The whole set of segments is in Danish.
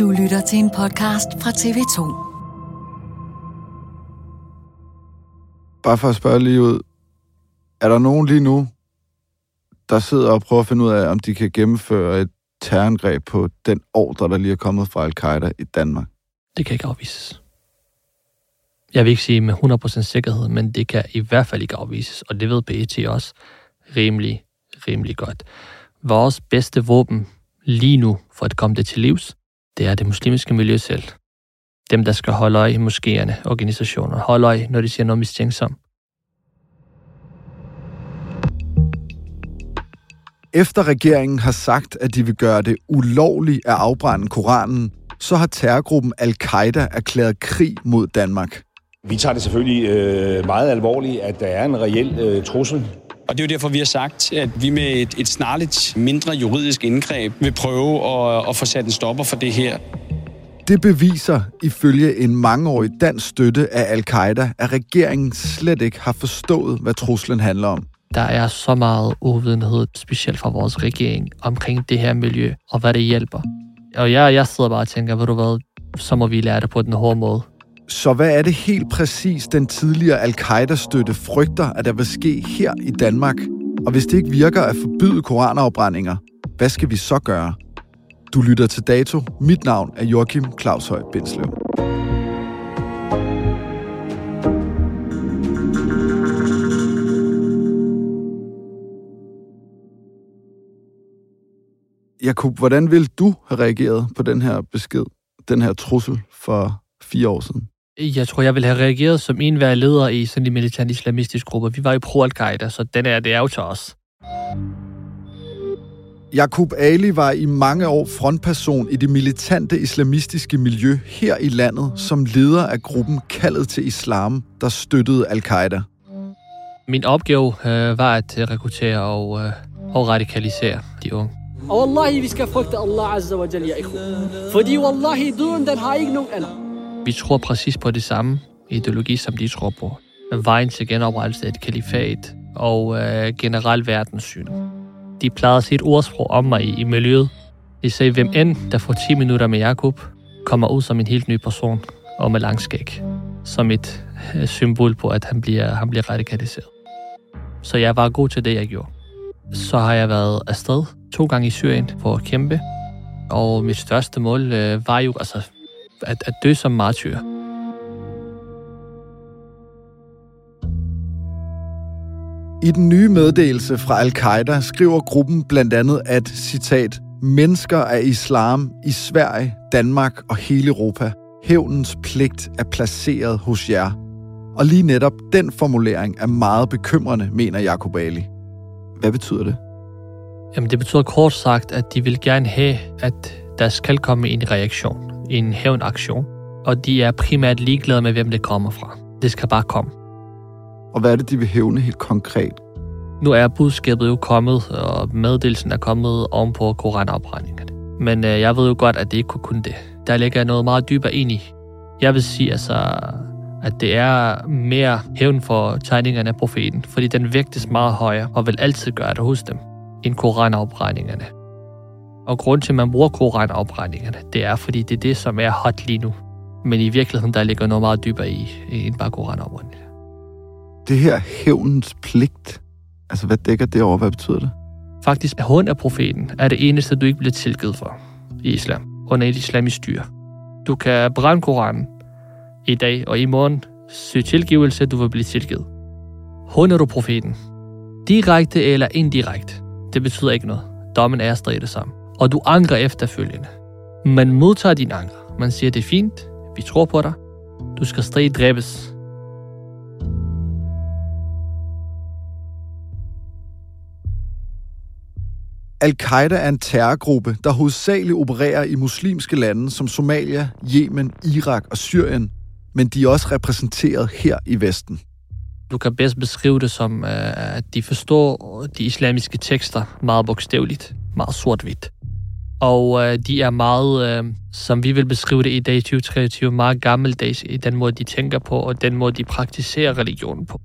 Du lytter til en podcast fra TV2. Bare for at spørge lige ud. Er der nogen lige nu, der sidder og prøver at finde ud af, om de kan gennemføre et terrorangreb på den ordre, der lige er kommet fra Al-Qaida i Danmark? Det kan ikke afvises. Jeg vil ikke sige med 100% sikkerhed, men det kan i hvert fald ikke afvises, og det ved PET også rimelig, rimelig godt. Vores bedste våben lige nu for at komme det til livs, det er det muslimske miljø selv. Dem, der skal holde øje i moskéerne, organisationer, holde øje, når de siger noget mistænksomt. Efter regeringen har sagt, at de vil gøre det ulovligt at afbrænde Koranen, så har terrorgruppen Al-Qaida erklæret krig mod Danmark. Vi tager det selvfølgelig øh, meget alvorligt, at der er en reel øh, trussel. Og det er jo derfor, vi har sagt, at vi med et, et snarligt mindre juridisk indgreb vil prøve at, at få sat en stopper for det her. Det beviser, ifølge en mangeårig dansk støtte af Al-Qaida, at regeringen slet ikke har forstået, hvad truslen handler om. Der er så meget uvidenhed, specielt fra vores regering, omkring det her miljø, og hvad det hjælper. Og jeg, jeg sidder bare og tænker, ved du hvad, så må vi lære det på den hårde måde. Så hvad er det helt præcis, den tidligere Al-Qaida-støtte frygter, at der vil ske her i Danmark? Og hvis det ikke virker at forbyde koranafbrændinger, hvad skal vi så gøre? Du lytter til Dato. Mit navn er Joachim Claus Høj Bindslev. Jakob, hvordan vil du have reageret på den her besked, den her trussel for fire år siden? Jeg tror, jeg ville have reageret som en hver leder i sådan en militant islamistisk gruppe. Vi var jo pro-Al-Qaida, så den er, det er jo til os. Jakub Ali var i mange år frontperson i det militante islamistiske miljø her i landet, som leder af gruppen Kaldet til Islam, der støttede Al-Qaida. Min opgave øh, var at øh, rekruttere og, øh, og radikalisere de unge. Og wallahi, vi skal frygte Allah Azza wa Jal, ja. Fordi wallahi, døden, den har ikke nogen ender. Vi tror præcis på det samme ideologi, som de tror på. Vejen til genoprettelse af et kalifat og øh, generelt verdenssyn. De plejede at sige et ordsprog om mig i, i miljøet. De sagde, hvem end, der får 10 minutter med Jakob, kommer ud som en helt ny person og med langskæg. Som et øh, symbol på, at han bliver, han bliver radikaliseret. Så jeg var god til det, jeg gjorde. Så har jeg været afsted to gange i Syrien for at kæmpe. Og mit største mål øh, var jo altså, at, at dø som martyr. I den nye meddelelse fra Al-Qaida skriver gruppen blandt andet, at, citat, mennesker af islam i Sverige, Danmark og hele Europa, hævnens pligt er placeret hos jer. Og lige netop den formulering er meget bekymrende, mener Jacob Ali. Hvad betyder det? Jamen, det betyder kort sagt, at de vil gerne have, at der skal komme en reaktion, en hævnaktion. Og de er primært ligeglade med, hvem det kommer fra. Det skal bare komme. Og hvad er det, de vil hævne helt konkret? Nu er budskabet jo kommet, og meddelelsen er kommet oven på koranafbrændingerne. Men øh, jeg ved jo godt, at det ikke kunne kun det. Der ligger noget meget dybere ind i. Jeg vil sige, altså, at det er mere hævn for tegningerne af profeten, fordi den vægtes meget højere og vil altid gøre det hos dem, end koranafbrændingerne. Og grund til, at man bruger koranafbrændingerne, det er, fordi det er det, som er hot lige nu. Men i virkeligheden, der ligger noget meget dybere i, end bare koranafbrændingerne. Det her hævnens pligt, altså hvad dækker det over? Hvad betyder det? Faktisk, at hånd af profeten er det eneste, du ikke bliver tilgivet for i islam, under et islamisk styre. Du kan brænde Koranen i dag og i morgen, søge tilgivelse, du vil blive tilgivet. Hånder du profeten, direkte eller indirekte, det betyder ikke noget. Dommen er stadig det samme. Og du angrer efterfølgende. Man modtager din anger. Man siger, det er fint, vi tror på dig. Du skal stadig dræbes. Al-Qaida er en terrorgruppe, der hovedsageligt opererer i muslimske lande som Somalia, Yemen, Irak og Syrien, men de er også repræsenteret her i Vesten. Du kan bedst beskrive det som, øh, at de forstår de islamiske tekster meget bogstaveligt, meget sort-hvidt. Og øh, de er meget, øh, som vi vil beskrive det i dag 2023, meget gammeldags i den måde, de tænker på, og den måde, de praktiserer religionen på.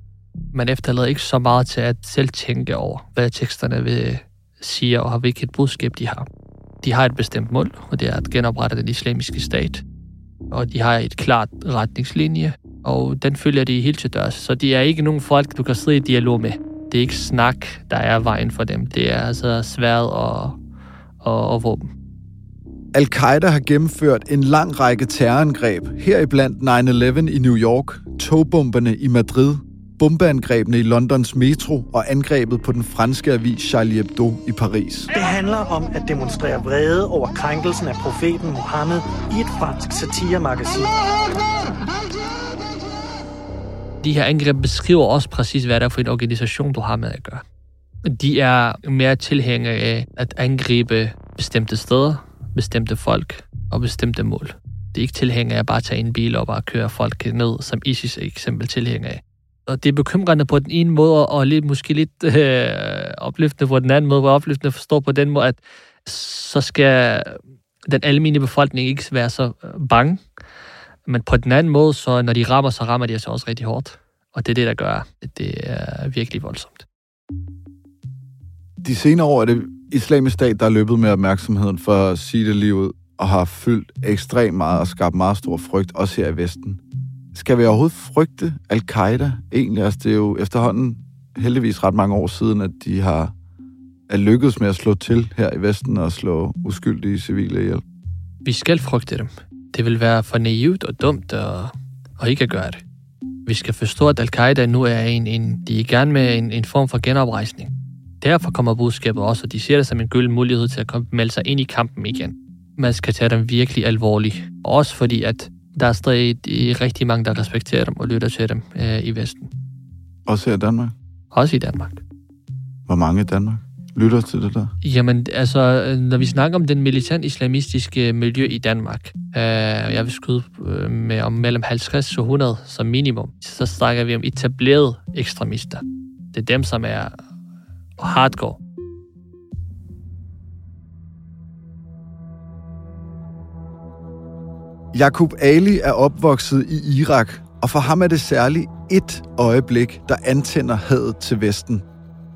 Man efterlader ikke så meget til at selv tænke over, hvad teksterne vil sige, og hvilket budskab de har. De har et bestemt mål, og det er at genoprette den islamiske stat. Og de har et klart retningslinje, og den følger de helt til dørs. Så de er ikke nogen folk, du kan sidde i dialog med. Det er ikke snak, der er vejen for dem. Det er altså svært og, og, og våben. Al-Qaida har gennemført en lang række terrorangreb, heriblandt 9-11 i New York, togbomberne i Madrid, bombeangrebene i Londons metro og angrebet på den franske avis Charlie Hebdo i Paris. Det handler om at demonstrere vrede over krænkelsen af profeten Mohammed i et fransk satiremagasin. De her angreb beskriver også præcis, hvad det er for en organisation, du har med at gøre. De er mere tilhængere af at angribe bestemte steder, bestemte folk og bestemte mål. Det er ikke tilhængere af bare at tage en bil og bare køre folk ned, som ISIS er eksempel tilhænger af. Og det er bekymrende på den ene måde, og lidt, måske lidt øh, opløftende på den anden måde, hvor opløftende forstår på den måde, at så skal den almindelige befolkning ikke være så øh, bange. Men på den anden måde, så når de rammer, så rammer de altså også rigtig hårdt. Og det er det, der gør, at det er virkelig voldsomt. De senere år er det islamisk stat, der er løbet med opmærksomheden for at sige det lige ud, og har fyldt ekstremt meget og skabt meget stor frygt, også her i Vesten. Skal vi overhovedet frygte al-Qaida egentlig? Altså, det er jo efterhånden heldigvis ret mange år siden, at de har er lykkedes med at slå til her i Vesten og slå uskyldige civile ihjel. Vi skal frygte dem. Det vil være for naivt og dumt at, at ikke at gøre det. Vi skal forstå, at al-Qaida nu er en, en, de er i gang med en, en form for genoprejsning. Derfor kommer budskabet også, og de ser det som en gylden mulighed til at komme, melde sig ind i kampen igen. Man skal tage dem virkelig alvorligt. Også fordi, at der er stadig rigtig mange, der respekterer dem og lytter til dem øh, i Vesten. Også i Danmark? Også i Danmark. Hvor mange i Danmark lytter til det der? Jamen, altså, når vi snakker om den militant islamistiske miljø i Danmark, øh, jeg vil skyde øh, med om mellem 50 og 100 som minimum, så snakker vi om etablerede ekstremister. Det er dem, som er hardcore. Jakub Ali er opvokset i Irak, og for ham er det særligt et øjeblik, der antænder hadet til Vesten.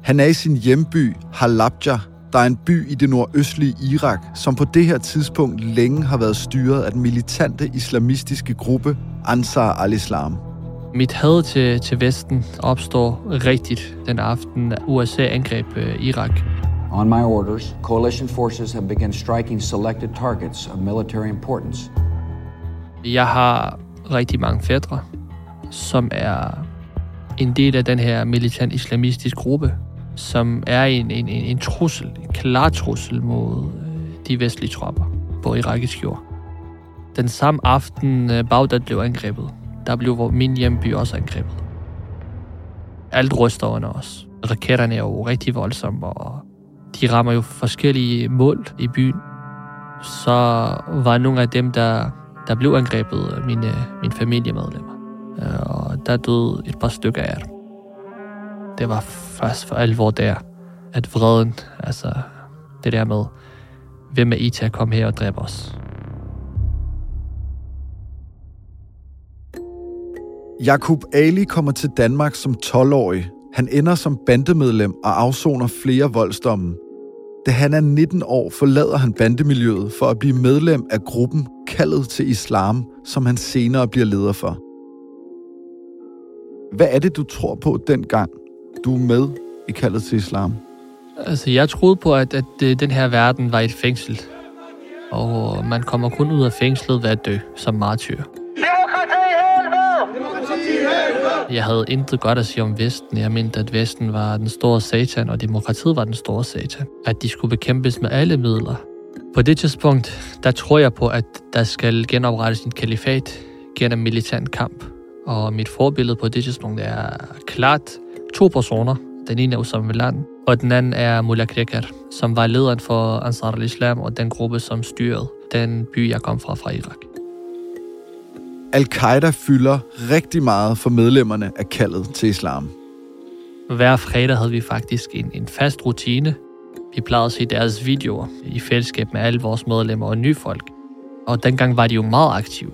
Han er i sin hjemby Halabja, der er en by i det nordøstlige Irak, som på det her tidspunkt længe har været styret af den militante islamistiske gruppe Ansar al-Islam. Mit had til, til Vesten opstår rigtigt den aften, USA angreb uh, Irak. On my orders, coalition forces have begun striking selected targets of military importance. Jeg har rigtig mange fædre, som er en del af den her militant islamistisk gruppe, som er en, en, en, en trussel, en klar trussel mod de vestlige tropper på irakisk jord. Den samme aften Bagdad blev angrebet, der blev min hjemby også angrebet. Alt ryster under os. Raketterne er jo rigtig voldsomme, og de rammer jo forskellige mål i byen. Så var nogle af dem, der, der blev angrebet, mine, mine familiemedlemmer. Øh, og der døde et par stykker af dem. Det var først for alvor der, at vreden, altså det der med, hvem er I til at komme her og dræbe os? Jakub Ali kommer til Danmark som 12-årig. Han ender som bandemedlem og afsoner flere voldsdomme. Da han er 19 år, forlader han bandemiljøet for at blive medlem af gruppen Kaldet til Islam, som han senere bliver leder for. Hvad er det, du tror på dengang, du er med i Kaldet til Islam? Altså, jeg troede på, at, at øh, den her verden var et fængsel. Og man kommer kun ud af fængslet ved at dø som martyr. Jeg havde intet godt at sige om Vesten. Jeg mente, at Vesten var den store satan, og demokratiet var den store satan. At de skulle bekæmpes med alle midler. På det tidspunkt, der tror jeg på, at der skal genoprettes en kalifat gennem militant kamp. Og mit forbillede på det tidspunkt er klart to personer. Den ene er Osama Bin Laden, og den anden er Mullah Krekar, som var lederen for Ansar al-Islam og den gruppe, som styrede den by, jeg kom fra, fra Irak. Al-Qaida fylder rigtig meget for medlemmerne af kaldet til islam. Hver fredag havde vi faktisk en, en fast rutine. Vi plejede at se deres videoer i fællesskab med alle vores medlemmer og nye folk. Og dengang var de jo meget aktive.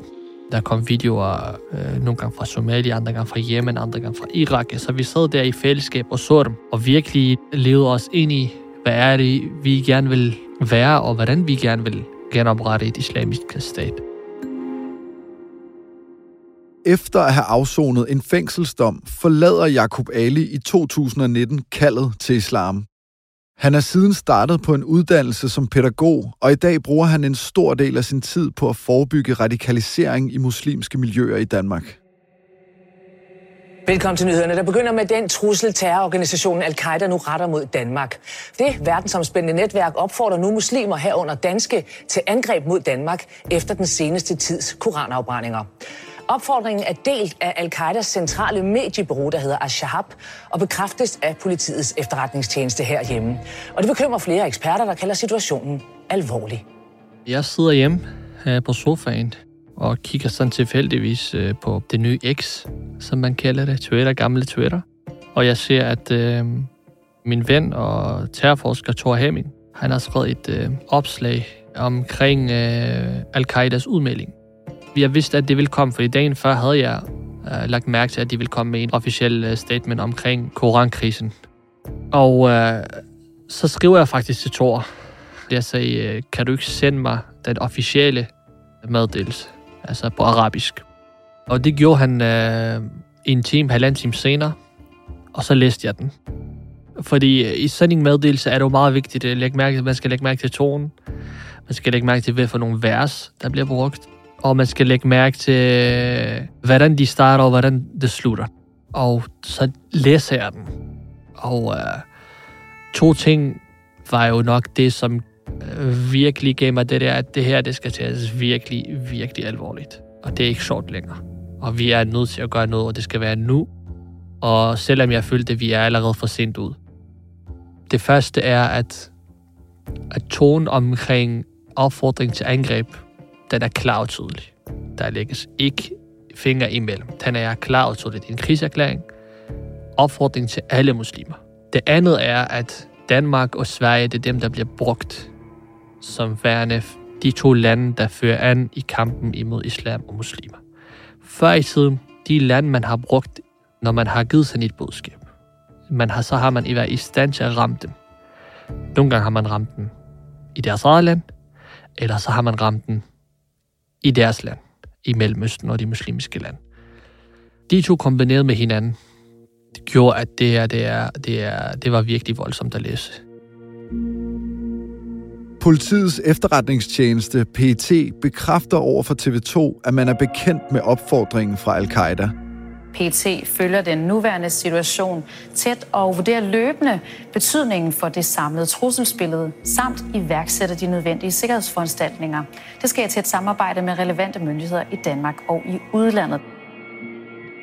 Der kom videoer øh, nogle gange fra Somalia, andre gange fra Yemen, andre gange fra Irak. Så vi sad der i fællesskab og så dem, og virkelig levede os ind i, hvad er det, vi gerne vil være, og hvordan vi gerne vil genoprette et islamisk stat. Efter at have afsonet en fængselsdom, forlader Jakub Ali i 2019 kaldet til islam. Han er siden startet på en uddannelse som pædagog, og i dag bruger han en stor del af sin tid på at forebygge radikalisering i muslimske miljøer i Danmark. Velkommen til nyhederne, der begynder med den trussel, terrororganisationen Al-Qaida nu retter mod Danmark. Det verdensomspændende netværk opfordrer nu muslimer herunder danske til angreb mod Danmark efter den seneste tids koranafbrændinger. Opfordringen er delt af Al-Qaidas centrale mediebureau, der hedder Ashahab, og bekræftes af politiets efterretningstjeneste herhjemme. Og det bekymrer flere eksperter, der kalder situationen alvorlig. Jeg sidder hjemme her på sofaen og kigger sådan tilfældigvis øh, på det nye X, som man kalder det, Twitter, gamle Twitter. Og jeg ser, at øh, min ven og terrorforsker Thor Hemming, han har skrevet et øh, opslag omkring øh, Al-Qaidas udmelding. Jeg vidste, at det ville komme, for i dagen før havde jeg øh, lagt mærke til, at de ville komme med en officiel øh, statement omkring korankrisen. Og øh, så skriver jeg faktisk til Thor. Jeg sagde, øh, kan du ikke sende mig den officielle meddelelse, altså på arabisk. Og det gjorde han øh, en time, halvanden time senere, og så læste jeg den. Fordi øh, i sådan en meddelelse er det jo meget vigtigt øh, at lægge mærke til, man skal lægge mærke til tonen, man skal lægge mærke til, hvad for nogle vers, der bliver brugt, og man skal lægge mærke til, hvordan de starter og hvordan det slutter. Og så læser jeg den. Og øh, to ting var jo nok det, som øh, virkelig gav mig det der, at det her, det skal tages virkelig, virkelig alvorligt. Og det er ikke sjovt længere. Og vi er nødt til at gøre noget, og det skal være nu. Og selvom jeg følte, at vi er allerede for sent ud. Det første er, at, at tonen omkring opfordring til angreb den er klar og tydelig. Der lægges ikke fingre imellem. Den er klar og tydelig. Det er en krigserklæring. Opfordring til alle muslimer. Det andet er, at Danmark og Sverige, det er dem, der bliver brugt som værende de to lande, der fører an i kampen imod islam og muslimer. Før i tiden, de lande, man har brugt, når man har givet sådan et budskab, man har, så har man i været i stand til at ramme dem. Nogle gange har man ramt dem i deres eget land, eller så har man ramt dem i deres land, i Mellemøsten og de muslimske lande. De to kombineret med hinanden, det gjorde, at det, er, det, er, det, er, det var virkelig voldsomt at læse. Politiets efterretningstjeneste PET bekræfter over for TV2, at man er bekendt med opfordringen fra al-Qaida – PT følger den nuværende situation tæt og vurderer løbende betydningen for det samlede trusselsbillede, samt iværksætter de nødvendige sikkerhedsforanstaltninger. Det sker i tæt samarbejde med relevante myndigheder i Danmark og i udlandet.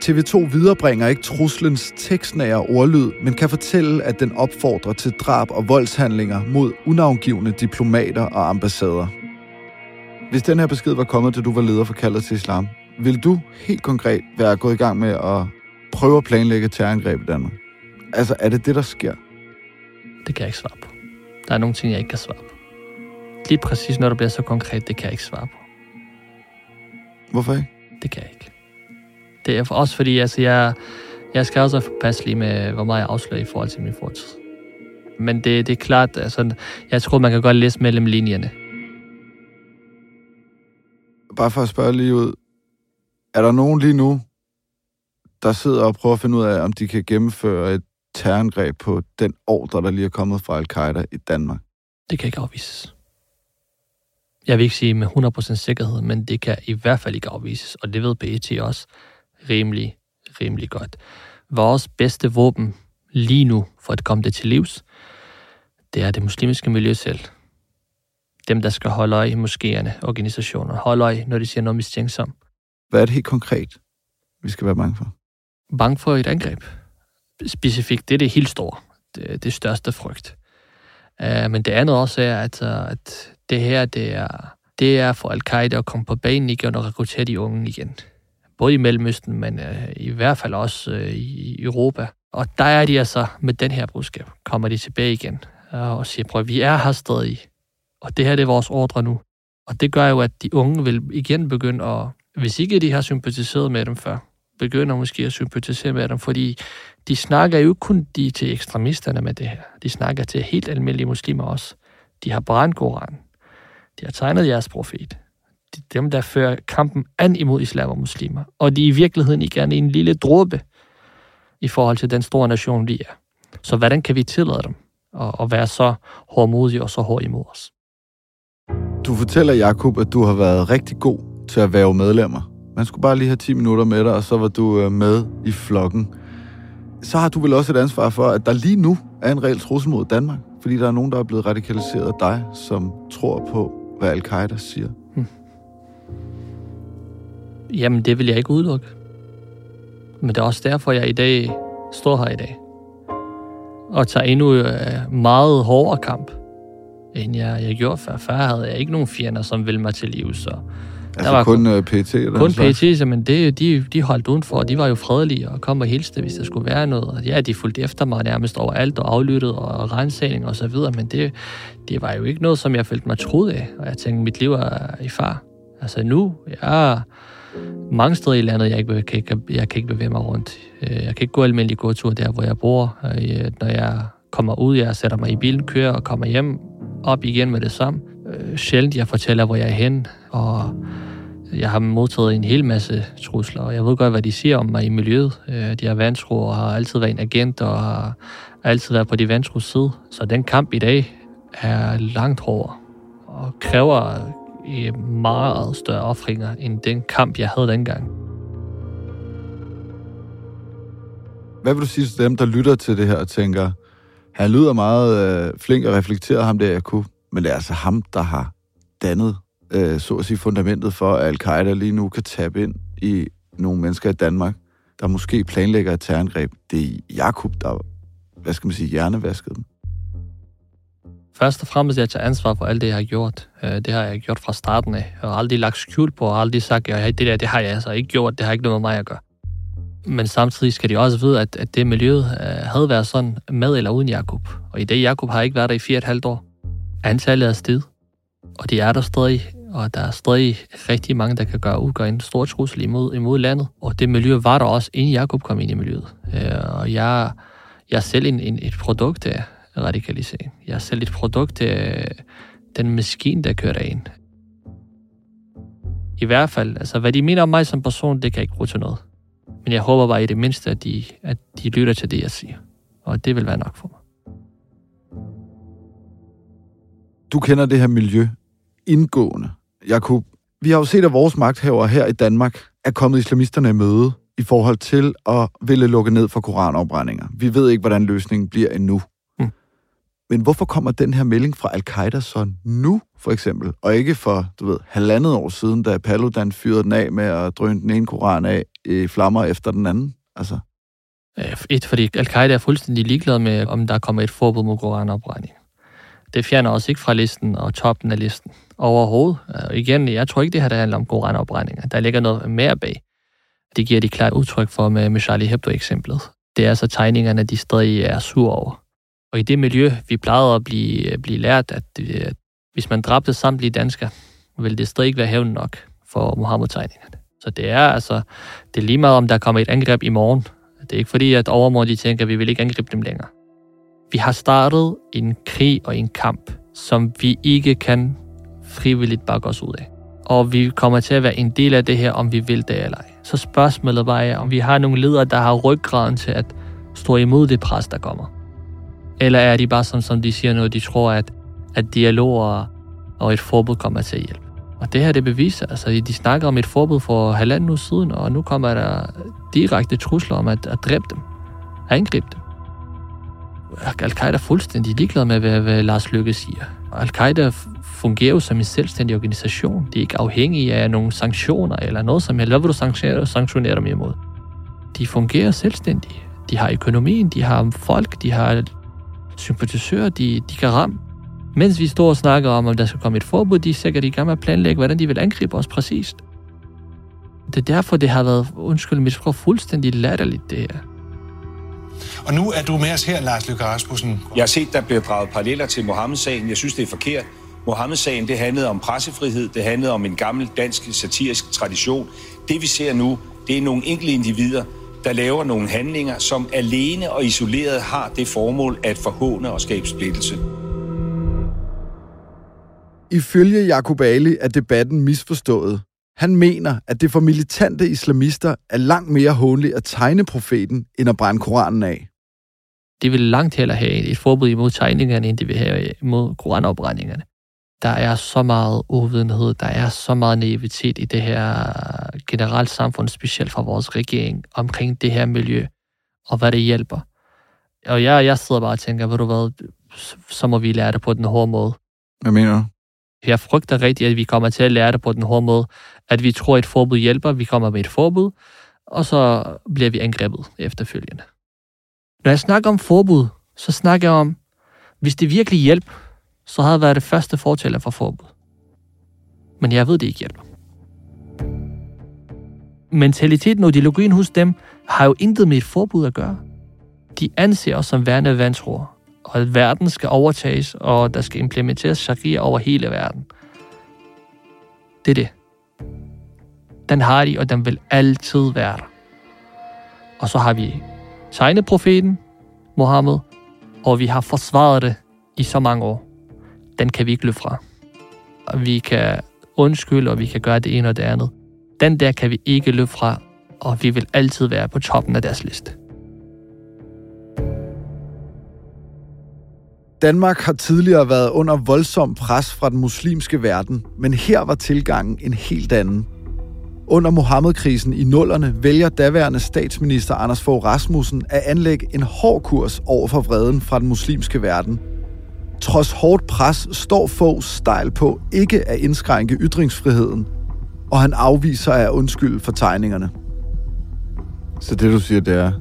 TV2 viderebringer ikke truslens tekstnære ordlyd, men kan fortælle, at den opfordrer til drab og voldshandlinger mod unavngivende diplomater og ambassader. Hvis den her besked var kommet, da du var leder for kaldet til islam, vil du helt konkret være gået i gang med at prøve at planlægge terrorangreb i Danmark? Altså, er det det, der sker? Det kan jeg ikke svare på. Der er nogle ting, jeg ikke kan svare på. Lige præcis, når det bliver så konkret, det kan jeg ikke svare på. Hvorfor ikke? Det kan jeg ikke. Det er også fordi, altså, jeg, jeg skal også være forpasselig med, hvor meget jeg afslører i forhold til min fortid. Men det, det er klart, altså, jeg tror, man kan godt læse mellem linjerne. Bare for at spørge lige ud. Er der nogen lige nu, der sidder og prøver at finde ud af, om de kan gennemføre et terrorangreb på den ordre, der lige er kommet fra al-Qaida i Danmark? Det kan ikke afvises. Jeg vil ikke sige med 100% sikkerhed, men det kan i hvert fald ikke afvises, og det ved BET også rimelig, rimelig godt. Vores bedste våben lige nu for at komme det til livs, det er det muslimske miljø selv. Dem, der skal holde øje i moskéerne, organisationer, holde øje, når de siger noget mistænksom. Hvad er det helt konkret, vi skal være bange for? Bange for et angreb. Specifikt, det er det helt store. Det, det største frygt. Uh, men det andet også er, at, uh, at det her, det er, det er for al-Qaida at komme på banen igen og rekruttere de unge igen. Både i Mellemøsten, men uh, i hvert fald også uh, i Europa. Og der er de altså med den her budskab, kommer de tilbage igen uh, og siger, prøv vi er her stadig, og det her det er vores ordre nu. Og det gør jo, at de unge vil igen begynde at, hvis ikke de har sympatiseret med dem før, begynder måske at sympatisere med dem, fordi de snakker jo ikke kun de til ekstremisterne med det her. De snakker til helt almindelige muslimer også. De har brændt Koran. De har tegnet jeres profet. De, dem, der fører kampen an imod islam og muslimer. Og de er i virkeligheden ikke gerne en lille dråbe i forhold til den store nation, de er. Så hvordan kan vi tillade dem at, at være så hårdmodige og så hård imod os? Du fortæller, Jakob, at du har været rigtig god til at være medlemmer. Man skulle bare lige have 10 minutter med dig, og så var du øh, med i flokken. Så har du vel også et ansvar for, at der lige nu er en reel trussel mod Danmark, fordi der er nogen, der er blevet radikaliseret af dig, som tror på, hvad al-Qaida siger. Hmm. Jamen, det vil jeg ikke udelukke. Men det er også derfor, jeg i dag står her i dag. Og tager endnu øh, meget hårdere kamp, end jeg, jeg gjorde før. Før havde jeg ikke nogen fjender, som ville mig til liv, så... Altså der var kun, uh, PT? Eller kun PT, men det, de, de holdt udenfor, de var jo fredelige og kom og hilste, hvis der skulle være noget. Og ja, de fulgte efter mig nærmest overalt og aflyttede og rensagning og så videre, men det, det var jo ikke noget, som jeg følte mig troet af. Og jeg tænkte, mit liv er i far. Altså nu, jeg er mange steder i landet, jeg, ikke, kan, ikke, jeg kan ikke bevæge mig rundt. Øh, jeg kan ikke gå almindelig gåtur der, hvor jeg bor. Øh, når jeg kommer ud, jeg sætter mig i bilen, kører og kommer hjem op igen med det samme. Øh, sjældent jeg fortæller, hvor jeg er hen, og jeg har modtaget en hel masse trusler, og jeg ved godt, hvad de siger om mig i miljøet. Øh, de er vantro og har altid været en agent, og har altid været på de vantros side. Så den kamp i dag er langt hårdere, og kræver øh, meget større offringer, end den kamp, jeg havde dengang. Hvad vil du sige til dem, der lytter til det her og tænker, han lyder meget øh, flink og reflekteret, ham der jeg kunne, men det er altså ham, der har dannet, øh, så at sige, fundamentet for, at al-Qaida lige nu kan tabe ind i nogle mennesker i Danmark, der måske planlægger et terrorangreb. Det er Jakob, der, hvad skal man sige, hjernevaskede dem. Først og fremmest, jeg tager ansvar for alt det, jeg har gjort. Øh, det har jeg gjort fra starten af. Jeg har aldrig lagt skjul på, og aldrig sagt, at det der, det har jeg altså ikke gjort. Det har ikke noget med mig at gøre. Men samtidig skal de også vide, at, at det miljø øh, havde været sådan med eller uden Jakob. Og i det, Jakob har ikke været der i fire et halvt år. Antallet er sted, og de er der stadig, og der er stadig rigtig mange, der kan gøre udgøre en stor trussel imod, imod landet. Og det miljø var der også, inden Jakob kom ind i miljøet. Øh, og jeg, jeg er selv en, en, et produkt af radikalisering. Jeg er selv et produkt af den maskine, der kører ind. I hvert fald, altså hvad de mener om mig som person, det kan jeg ikke bruge til noget. Men jeg håber bare i det mindste, at de, at de lytter til det, jeg siger. Og det vil være nok for mig. Du kender det her miljø indgående. Jakub, vi har jo set, at vores magthaver her i Danmark er kommet islamisterne i møde i forhold til at ville lukke ned for koranopbrændinger. Vi ved ikke, hvordan løsningen bliver endnu. Mm. Men hvorfor kommer den her melding fra al-Qaida så nu, for eksempel, og ikke for, du ved, halvandet år siden, da Paludan fyrede den af med at drøne den ene koran af i flammer efter den anden? Altså. Et, fordi al-Qaida er fuldstændig ligeglad med, om der kommer et forbud mod koranopbrænding. Det fjerner også ikke fra listen og toppen af listen overhovedet. Og igen, jeg tror ikke, det her der handler om koranopbrændinger. Der ligger noget mere bag. Det giver de klart udtryk for med, med Charlie Hebdo-eksemplet. det er så tegningerne, de stadig er sur over. Og i det miljø, vi plejede at blive, øh, blive lært, at, at hvis man dræbte samtlige danskere, ville det stadig ikke være hævn nok for Mohammed-tegningerne. Så det er altså, det er lige meget, om der kommer et angreb i morgen. Det er ikke fordi, at overmorgen de tænker, at vi vil ikke angribe dem længere. Vi har startet en krig og en kamp, som vi ikke kan frivilligt bakke os ud af. Og vi kommer til at være en del af det her, om vi vil det eller ej. Så spørgsmålet bare er, om vi har nogle ledere, der har ryggraden til at stå imod det pres, der kommer. Eller er de bare sådan, som de siger nu, de tror, at, at dialog og et forbud kommer til at hjælpe. Og det her, det beviser, altså de snakker om et forbud for halvanden uge siden, og nu kommer der direkte trusler om at, at dræbe dem, angribe dem. Al-Qaida er fuldstændig ligeglad med, hvad, hvad Lars Lykke siger. Al-Qaida fungerer jo som en selvstændig organisation. De er ikke afhængige af nogle sanktioner eller noget som helst. Hvad vil du sanktionere, sanktionere dem imod? De fungerer selvstændigt. De har økonomien, de har folk, de har sympatisører, de, de kan ramme. Mens vi står og snakker om, om der skal komme et forbud, de er sikkert i gang med at planlægge, hvordan de vil angribe os præcist. Det er derfor, det har været, undskyld mit sprog, fuldstændig latterligt, det her. Og nu er du med os her, Lars Løkke Rasmussen. Jeg har set, der bliver draget paralleller til Mohammed-sagen. Jeg synes, det er forkert. Mohammed-sagen, det handlede om pressefrihed, det handlede om en gammel dansk satirisk tradition. Det vi ser nu, det er nogle enkelte individer, der laver nogle handlinger, som alene og isoleret har det formål at forhåne og skabe splittelse. Ifølge Jacob Ali er debatten misforstået. Han mener, at det for militante islamister er langt mere håndligt at tegne profeten, end at brænde Koranen af. De vil langt hellere have et forbud imod tegningerne, end de vil have imod koranopbrændingerne. Der er så meget uvidenhed, der er så meget naivitet i det her generelt samfund, specielt fra vores regering, omkring det her miljø, og hvad det hjælper. Og jeg, jeg sidder bare og tænker, ved du hvad, så må vi lære det på den hårde måde. Hvad mener du? Jeg frygter rigtigt, at vi kommer til at lære det på den hårde måde. At vi tror, at et forbud hjælper, vi kommer med et forbud, og så bliver vi angrebet efterfølgende. Når jeg snakker om forbud, så snakker jeg om, hvis det virkelig hjælper, så havde jeg været det første fortæller for forbud. Men jeg ved, det ikke hjælper. Mentaliteten og ideologien hos dem har jo intet med et forbud at gøre. De anser os som værende vantro, og at verden skal overtages, og der skal implementeres sharia over hele verden. Det er det. Den har de, og den vil altid være der. Og så har vi tegnet profeten, Mohammed, og vi har forsvaret det i så mange år. Den kan vi ikke løbe fra. Og vi kan undskylde, og vi kan gøre det ene og det andet. Den der kan vi ikke løbe fra, og vi vil altid være på toppen af deres liste. Danmark har tidligere været under voldsom pres fra den muslimske verden, men her var tilgangen en helt anden. Under Mohammed-krisen i nullerne vælger daværende statsminister Anders Fogh Rasmussen at anlægge en hård kurs over for vreden fra den muslimske verden. Trods hårdt pres står Fogh stejl på ikke at indskrænke ytringsfriheden, og han afviser at undskylde for tegningerne. Så det du siger, det er,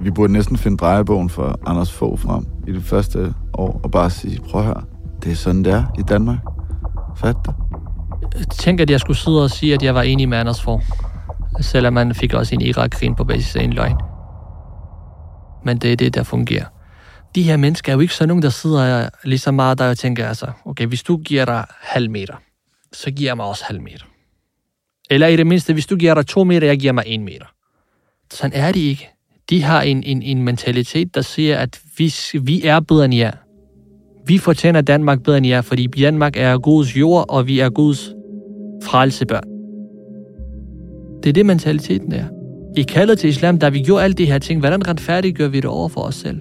vi burde næsten finde drejebogen for Anders Fogh frem i det første år, og bare sige, prøv høre, det er sådan, det er i Danmark. Fat det. Jeg tænker, at jeg skulle sidde og sige, at jeg var enig med Anders Fogh. Selvom man fik også en Irak-krig på basis af en løgn. Men det er det, der fungerer. De her mennesker er jo ikke sådan nogen, der sidder lige så meget der og tænker, altså, okay, hvis du giver dig halv meter, så giver jeg mig også halv meter. Eller i det mindste, hvis du giver dig to meter, jeg giver mig en meter. Sådan er de ikke de har en, en, en mentalitet, der siger, at vi, vi er bedre end jer. Vi fortjener Danmark bedre end jer, fordi Danmark er Guds jord, og vi er Guds frelsebørn. Det er det, mentaliteten er. I kaldet til islam, da vi gjorde alle de her ting, hvordan retfærdiggør vi det over for os selv?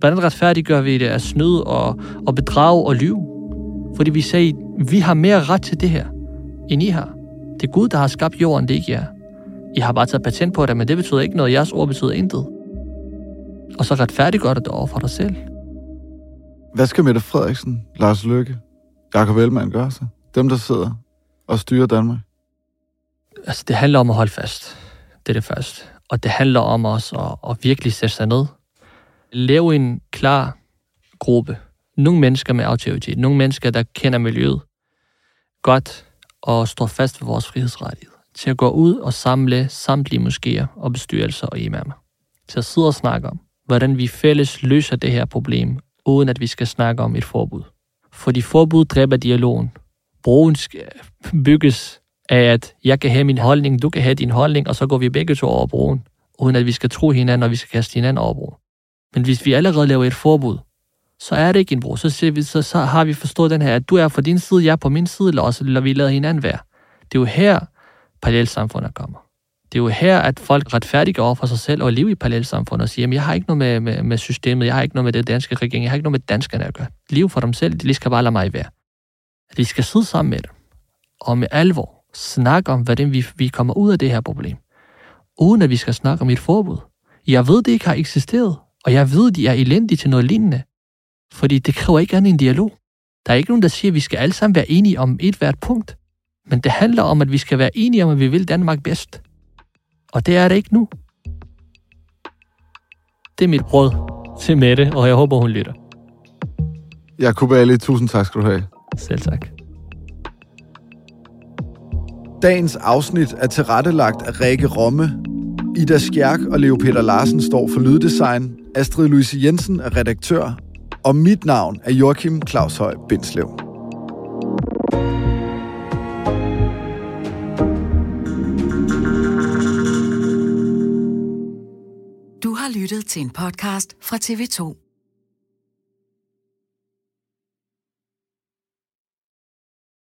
Hvordan retfærdiggør vi det at snyde og, og bedrage og lyve? Fordi vi sagde, vi har mere ret til det her, end I har. Det er Gud, der har skabt jorden, det er ikke jer. I har bare taget patent på det, men det betyder ikke noget. Jeres ord betyder intet. Og så retfærdiggør det over for dig selv. Hvad skal Mette Frederiksen, Lars Løkke, Jakob Ellemann gøre så? Dem, der sidder og styrer Danmark? Altså, det handler om at holde fast. Det er det første. Og det handler om også at, at virkelig sætte sig ned. Lave en klar gruppe. Nogle mennesker med autoritet. Nogle mennesker, der kender miljøet godt og står fast ved vores frihedsrettighed, til at gå ud og samle samtlige moskéer og bestyrelser og imamer. til at sidde og snakke om, hvordan vi fælles løser det her problem, uden at vi skal snakke om et forbud. Fordi forbud dræber dialogen. Broen bygges af, at jeg kan have min holdning, du kan have din holdning, og så går vi begge to over broen, uden at vi skal tro hinanden, og vi skal kaste hinanden over broen. Men hvis vi allerede laver et forbud, så er det ikke en bro. Så, siger vi, så, så har vi forstået den her, at du er på din side, jeg er på min side, eller også lader vi lader hinanden være. Det er jo her, parallelsamfundet kommer. Det er jo her, at folk retfærdiggør over for sig selv og lever i parallelsamfundet og siger, at jeg har ikke noget med, med, med systemet, jeg har ikke noget med det danske regering, jeg har ikke noget med danskerne at gøre. Liv for dem selv, de skal bare lade mig være. At vi skal sidde sammen med dem, og med alvor snakke om, hvordan vi, vi kommer ud af det her problem. Uden at vi skal snakke om et forbud. Jeg ved, det ikke har eksisteret, og jeg ved, de er elendige til noget lignende. Fordi det kræver ikke andet en dialog. Der er ikke nogen, der siger, at vi skal alle sammen være enige om et hvert punkt. Men det handler om, at vi skal være enige om, at vi vil Danmark bedst. Og det er det ikke nu. Det er mit råd til Mette, og jeg håber, hun lytter. Jakob Ali, tusind tak skal du have. Selv tak. Dagens afsnit er tilrettelagt af Rikke Romme. Ida Skjærk og Leo Peter Larsen står for lyddesign. Astrid Louise Jensen er redaktør. Og mit navn er Joachim Claus Høj Bindslev. Du har lyttet til en podcast fra TV2.